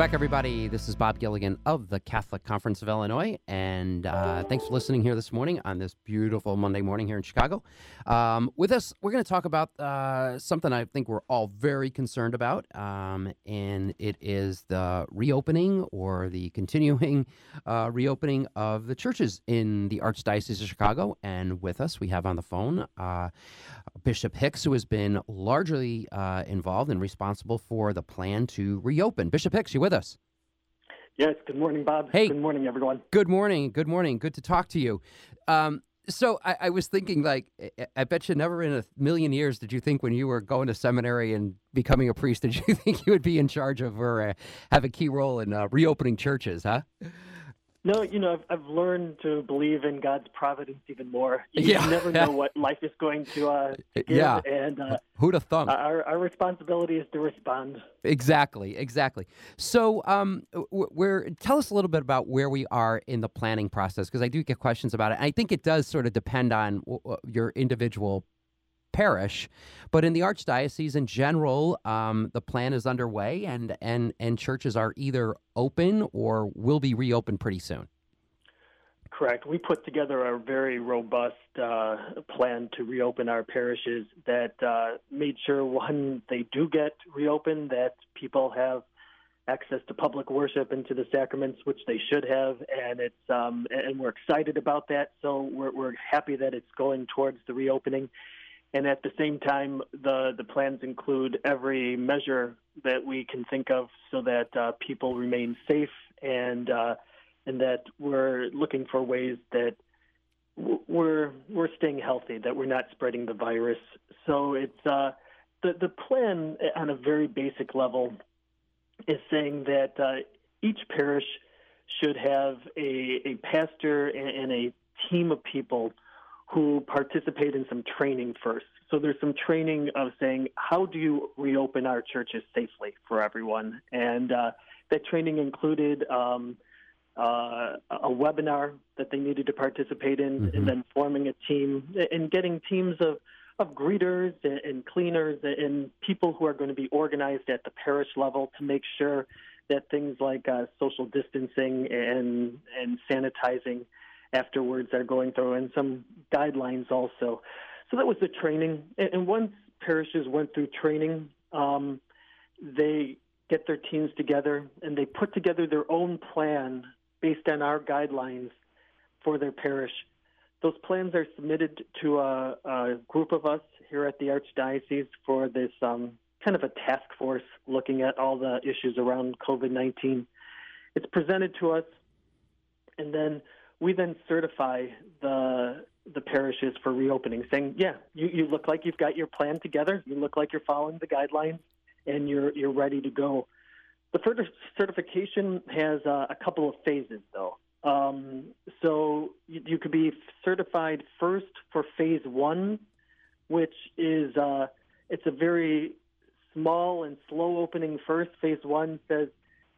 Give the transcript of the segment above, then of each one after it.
Back, everybody. This is Bob Gilligan of the Catholic Conference of Illinois, and uh, thanks for listening here this morning on this beautiful Monday morning here in Chicago. Um, with us, we're going to talk about uh, something I think we're all very concerned about, um, and it is the reopening or the continuing uh, reopening of the churches in the Archdiocese of Chicago. And with us, we have on the phone uh, Bishop Hicks, who has been largely uh, involved and responsible for the plan to reopen. Bishop Hicks, you with us? Yes. Good morning, Bob. Hey. Good morning, everyone. Good morning. Good morning. Good to talk to you. Um, so I, I was thinking, like, I- I bet you never in a million years did you think when you were going to seminary and becoming a priest, did you think you would be in charge of or uh, have a key role in uh, reopening churches, huh? No, you know, I've, I've learned to believe in God's providence even more. You Yeah. never know what life is going to uh, give, Yeah. and uh, Who'd have thunk? our, our responsibility is to respond. Exactly, exactly. So, um, we're tell us a little bit about where we are in the planning process because I do get questions about it. I think it does sort of depend on your individual parish, but in the archdiocese in general, um, the plan is underway, and and and churches are either open or will be reopened pretty soon. Correct. We put together a very robust uh, plan to reopen our parishes that uh, made sure when they do get reopened that people have access to public worship and to the sacraments, which they should have, and it's um, and we're excited about that. So we're we're happy that it's going towards the reopening, and at the same time, the the plans include every measure that we can think of so that uh, people remain safe and. Uh, and that we're looking for ways that we're we're staying healthy, that we're not spreading the virus. So it's uh, the the plan on a very basic level is saying that uh, each parish should have a a pastor and, and a team of people who participate in some training first. So there's some training of saying how do you reopen our churches safely for everyone, and uh, that training included. Um, uh, a webinar that they needed to participate in, Mhm. and then forming a team and getting teams of, of greeters and, and cleaners and people who are going to be organized at the parish level to make sure that things like uh, social distancing and and sanitizing afterwards are going through, and some guidelines also. So that was the training. And, and once parishes went through training, um, they get their teams together and they put together their own plan based on our guidelines for their parish. Those plans are submitted to a, a group of us here at the Archdiocese for this um, kind of a task force looking at all the issues around COVID 19. It's presented to us, and then we then certify the the parishes for reopening, saying, "Yeah, you, you look like you've got your plan together. You look like you're following the guidelines, and you're you're ready to go." The certification has uh, a couple of phases, though. Um, so you, you could be certified first for phase one, which is uh, it's a very small and slow opening first. Phase one says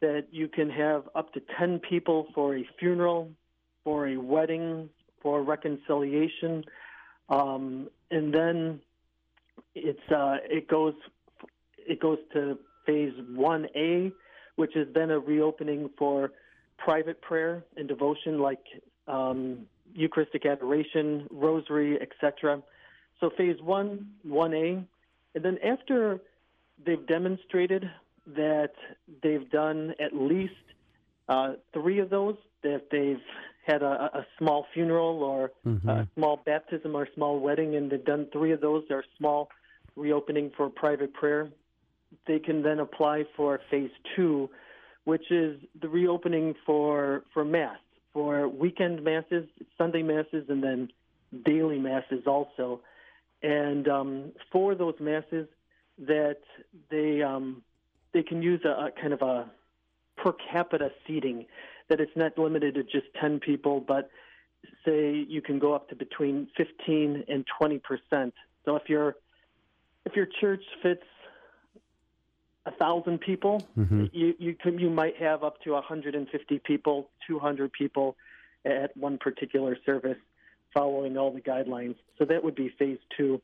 that you can have up to 10 people for a funeral, for a wedding, for reconciliation. Um, and then it's uh, it goes it goes to phase 1A, which is then a reopening for private prayer and devotion like um, Eucharistic adoration, rosary, etc. So phase 1, 1A, and then after they've demonstrated that they've done at least uh, three of those, that they've had a, a small funeral or Mhm. a small baptism or a small wedding, and they've done three of those, or small reopening for private prayer, they can then apply for phase two, which is the reopening for for mass, for weekend masses, Sunday masses, and then daily masses also. And um, for those masses, that they um, they can use a, a kind of a per capita seating, that it's not limited to just 10 people, but say you can go up to between 15 and 20 percent. So if your if your church fits a thousand people, Mm-hmm. you you can you might have up to 150 people, 200 people at one particular service, following all the guidelines. So that would be phase two.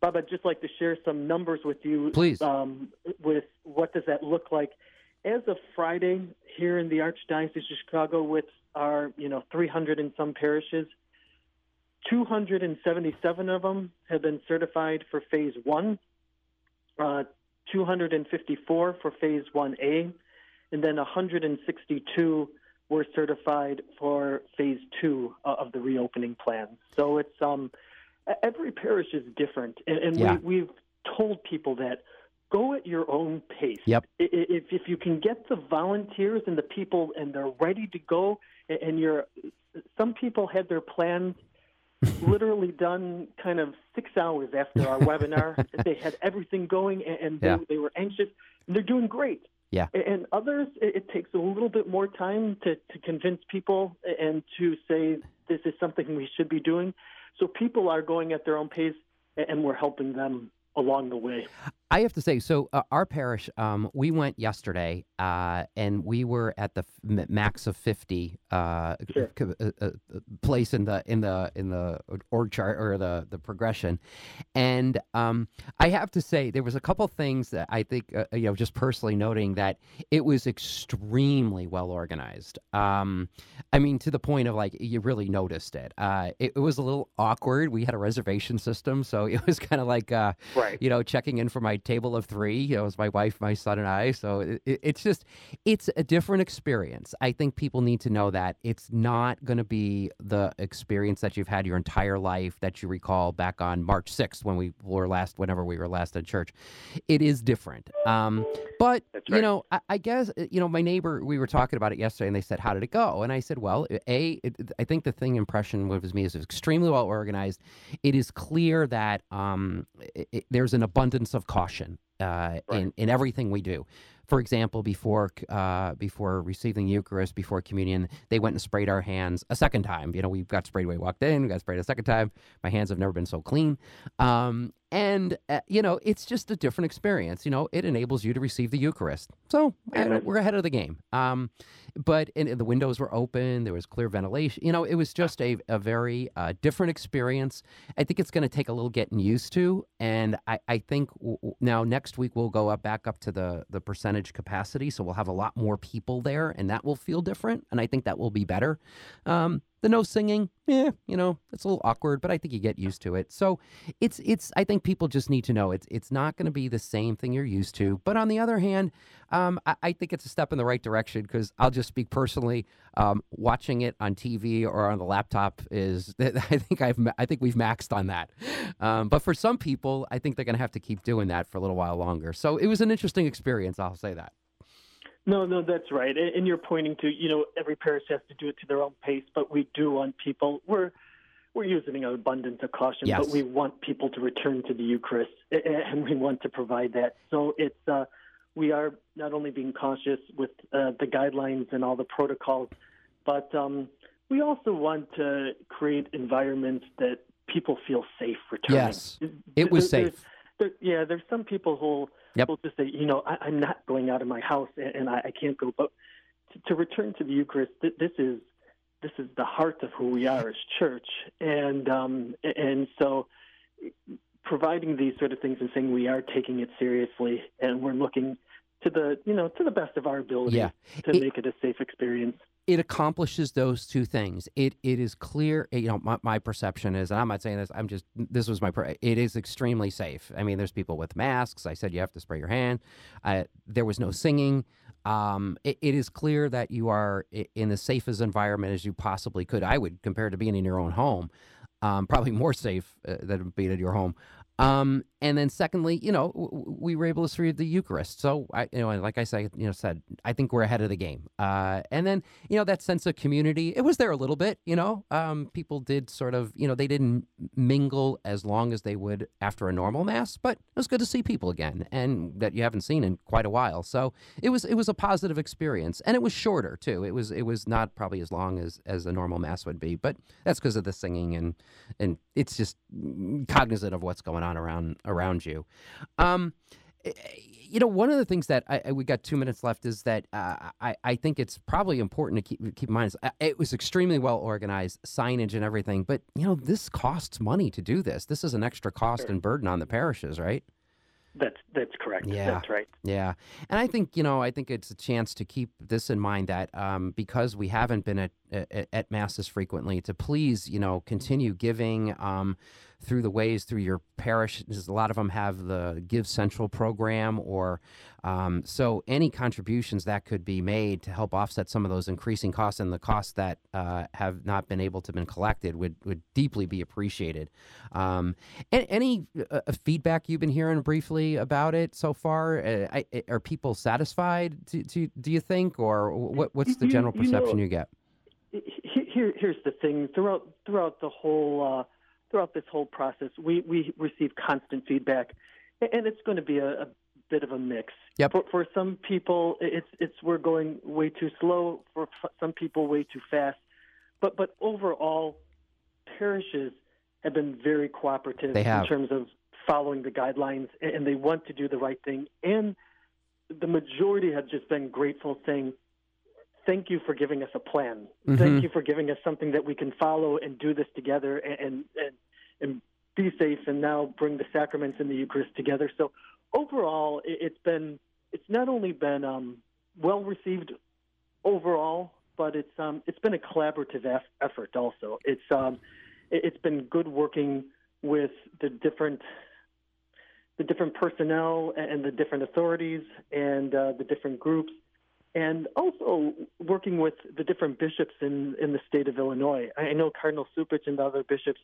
Bob, I'd just like to share some numbers with you. Please. Um, with what does that look like? As of Friday, here in the Archdiocese of Chicago, with our you know 300 and some parishes, 277 of them have been certified for phase one. Uh, 254 for phase 1A, and then 162 were certified for phase two uh, of the reopening plan. So it's um, every parish is different, and, and Yeah. we, we've told people that go at your own pace. Yep. If if you can get the volunteers and the people and they're ready to go, and you're some people had their plans literally done kind of six hours after our webinar. They had everything going, and, they, Yeah. they were anxious. And they're doing great. Yeah. And others, it, it takes a little bit more time to, to convince people and to say this is something we should be doing. So people are going at their own pace, and we're helping them along the way. I have to say, so uh, our parish, um, we went yesterday, uh, and we were at the f- max of fifty uh, Sure. c- uh, uh, place in the in the in the org chart or the the progression, and um, I have to say there was a couple things that I think uh, you know just personally noting that it was extremely well organized. Um, I mean, to the point of like you really noticed it. Uh, it, it was a little awkward. We had a reservation system, so it was kind of like. Uh, Right. you know, checking in for my table of three. You know, it was my wife, my son, and I. So it, it- it's just, it's a different experience. I think people need to know that it's not going to be the experience that you've had your entire life that you recall back on March 6th when we were last, whenever we were last in church. It is different. Um, but, That's you know, I, I guess, uh, you know, my neighbor, we were talking about it yesterday and they said, how did it go? And I said, well, A, it, I think the thing impression was me is extremely well organized. It is clear that um, i i there's an abundance of caution uh, in in everything we do. For example, before uh, before receiving Eucharist, before communion, they went and sprayed our hands a second time. You know, we got sprayed when we walked in. We got sprayed a second time. My hands have never been so clean. Um, and uh, you know, it's just a different experience. You know, it enables you to receive the Eucharist. So we're ahead of the game. Um, but and, and the windows were open. There was clear ventilation. You know, it was just a a very uh, different experience. I think it's going to take a little getting used to, and I, I think w- now next week we'll go up back up to the the percentage capacity, so we'll have a lot more people there, and that will feel different, and I think that will be better. Um, the no singing, yeah, you know, it's a little awkward, but I think you get used to it. So it's it's I think people just need to know it's it's not going to be the same thing you're used to. But on the other hand, um, I, I think it's a step in the right direction because I'll just speak personally. Um, watching it on TV or on the laptop is I think I've I think we've maxed on that. Um, but for some people, I think they're going to have to keep doing that for a little while longer. So it was an interesting experience. I'll say that. No, no, that's right. And you're pointing to, you know, every parish has to do it to their own pace, but we do want people. We're we're using an abundance of caution, Yes. but we want people to return to the Eucharist, and we want to provide that. So it's uh, we are not only being cautious with uh, the guidelines and all the protocols, but um, we also want to create environments that people feel safe returning. Yes, It was There- safe. there, yeah, there's some people who Yep. will just say, you know, I, I'm not going out of my house and, and I, I can't go. But to, to return to the Eucharist, th- this is this is the heart of who we are as church, and um, and so providing these sort of things and saying we are taking it seriously and we're looking to the you know to the best of our ability Yeah. to It- make it a safe experience. It accomplishes those two things. It it is clear. You know, my, my perception is, and I'm not saying this. I'm just this was my. It is extremely safe. I mean, there's people with masks. I said you have to spray your hand. Uh, there was no singing. Um, it, it is clear that you are in the safest environment as you possibly could. I would compare it to being in your own home. Um, probably more safe uh, than being in your home. Um, and then secondly, you know, we were able to see the Eucharist. So I, you know, like I said, you know, said I think we're ahead of the game. Uh, and then you know that sense of community, it was there a little bit. You know, um, people did sort of, you know, they didn't mingle as long as they would after a normal mass, but it was good to see people again, and that you haven't seen in quite a while. So it was it was a positive experience, and it was shorter too. It was it was not probably as long as as a normal mass would be, but that's because of the singing and and it's just cognizant of what's going on around around you. Um, you know, one of the things that I, we got two minutes left is that uh, I, I think it's probably important to keep keep in mind. Is, uh, it was extremely well organized, signage and everything, but you know, this costs money to do this. This is an extra cost sure. and burden on the parishes, right? That's that's correct. Yeah, that's right. Yeah, and I think you know I think it's a chance to keep this in mind that um, because we haven't been at, at, at masses frequently, to please you know continue giving. Um, through the ways through your parish. A lot of them have the Give Central program, or um, so any contributions that could be made to help offset some of those increasing costs and the costs that uh, have not been able to been collected would would deeply be appreciated. Um, any uh, feedback you've been hearing briefly about it so far? Uh, I, are people satisfied? Do, do, do, you think, or what, what's the general perception you, know, you get? Here, here's the thing throughout throughout the whole uh, throughout this whole process, we, we receive constant feedback, and it's going to be a, a bit of a mix. Yep. For, for some people, it's it's we're going way too slow. For some people, way too fast. But but overall, parishes have been very cooperative in terms of following the guidelines, and they want to do the right thing. And the majority have just been grateful, saying, thank you for giving us a plan. Mm-hmm. Thank you for giving us something that we can follow and do this together and, and, and be safe and now bring the sacraments and the Eucharist together. So overall, it's been it's not only been um, well received overall, but it's um, it's been a collaborative eff- effort also. It's um, it's been good working with the different the different personnel and the different authorities and uh, the different groups and also working with the different bishops in, in the state of Illinois. I know Cardinal Cupich and the other bishops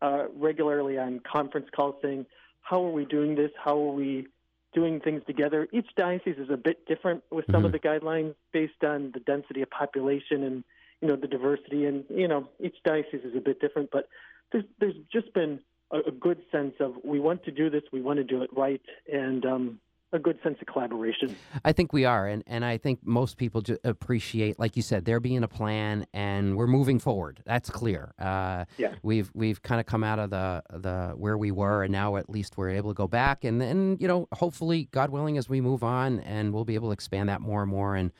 uh, regularly on conference calls saying, How are we doing this? How are we doing things together? Each diocese is a bit different with some mm-hmm. of the guidelines based on the density of population and you know the diversity and you know each diocese is a bit different but there's there's just been a, a good sense of we want to do this we want to do it right and um, a good sense of collaboration. I think we are, and and I think most people appreciate, like you said, there being a plan, and we're moving forward. That's clear. Uh, yeah, we've we've kind of come out of the the where we were, and now at least we're able to go back, and then you know, hopefully, God willing, as we move on, and we'll be able to expand that more and more, and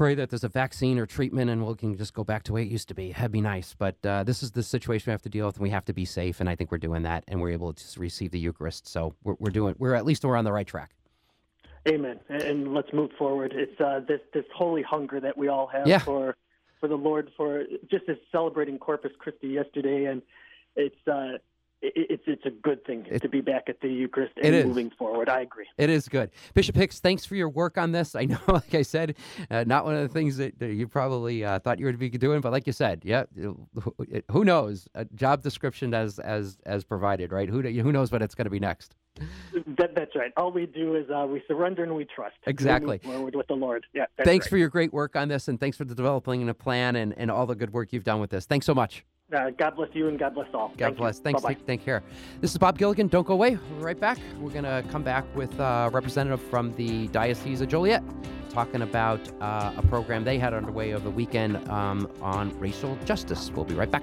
pray that there's a vaccine or treatment and we can just go back to way it used to be. That'd be nice. But uh, this is the situation we have to deal with, and we have to be safe. And I think we're doing that, and we're able to receive the Eucharist. So we're, we're doing. We're at least we're on the right track. Amen. And let's move forward. It's uh, this this holy hunger that we all have yeah. for for the Lord. For just as celebrating Corpus Christi yesterday, and it's uh, it's it's a good thing it, to be back at the Eucharist and moving forward. I agree. It is good. Bishop Hicks, thanks for your work on this. I know, like I said, uh, not one of the things that, that you probably uh, thought you would be doing, but like you said, yeah, who knows? A job description as as as provided, right? Who who knows what it's going to be next? That, that's right. All we do is uh, we surrender and we trust. Exactly. We forward with the Lord. Yeah. thanks right. for your great work on this, and thanks for the developing a plan and, and all the good work you've done with this. Thanks so much. Uh, God bless you and God bless all. God Thank bless. You. Thanks. Take, take, care. This is Bob Gilligan. Don't go away. We're right back. We're going to come back with a representative from the Diocese of Joliet talking about uh, a program they had underway over the weekend um, on racial justice. We'll be right back.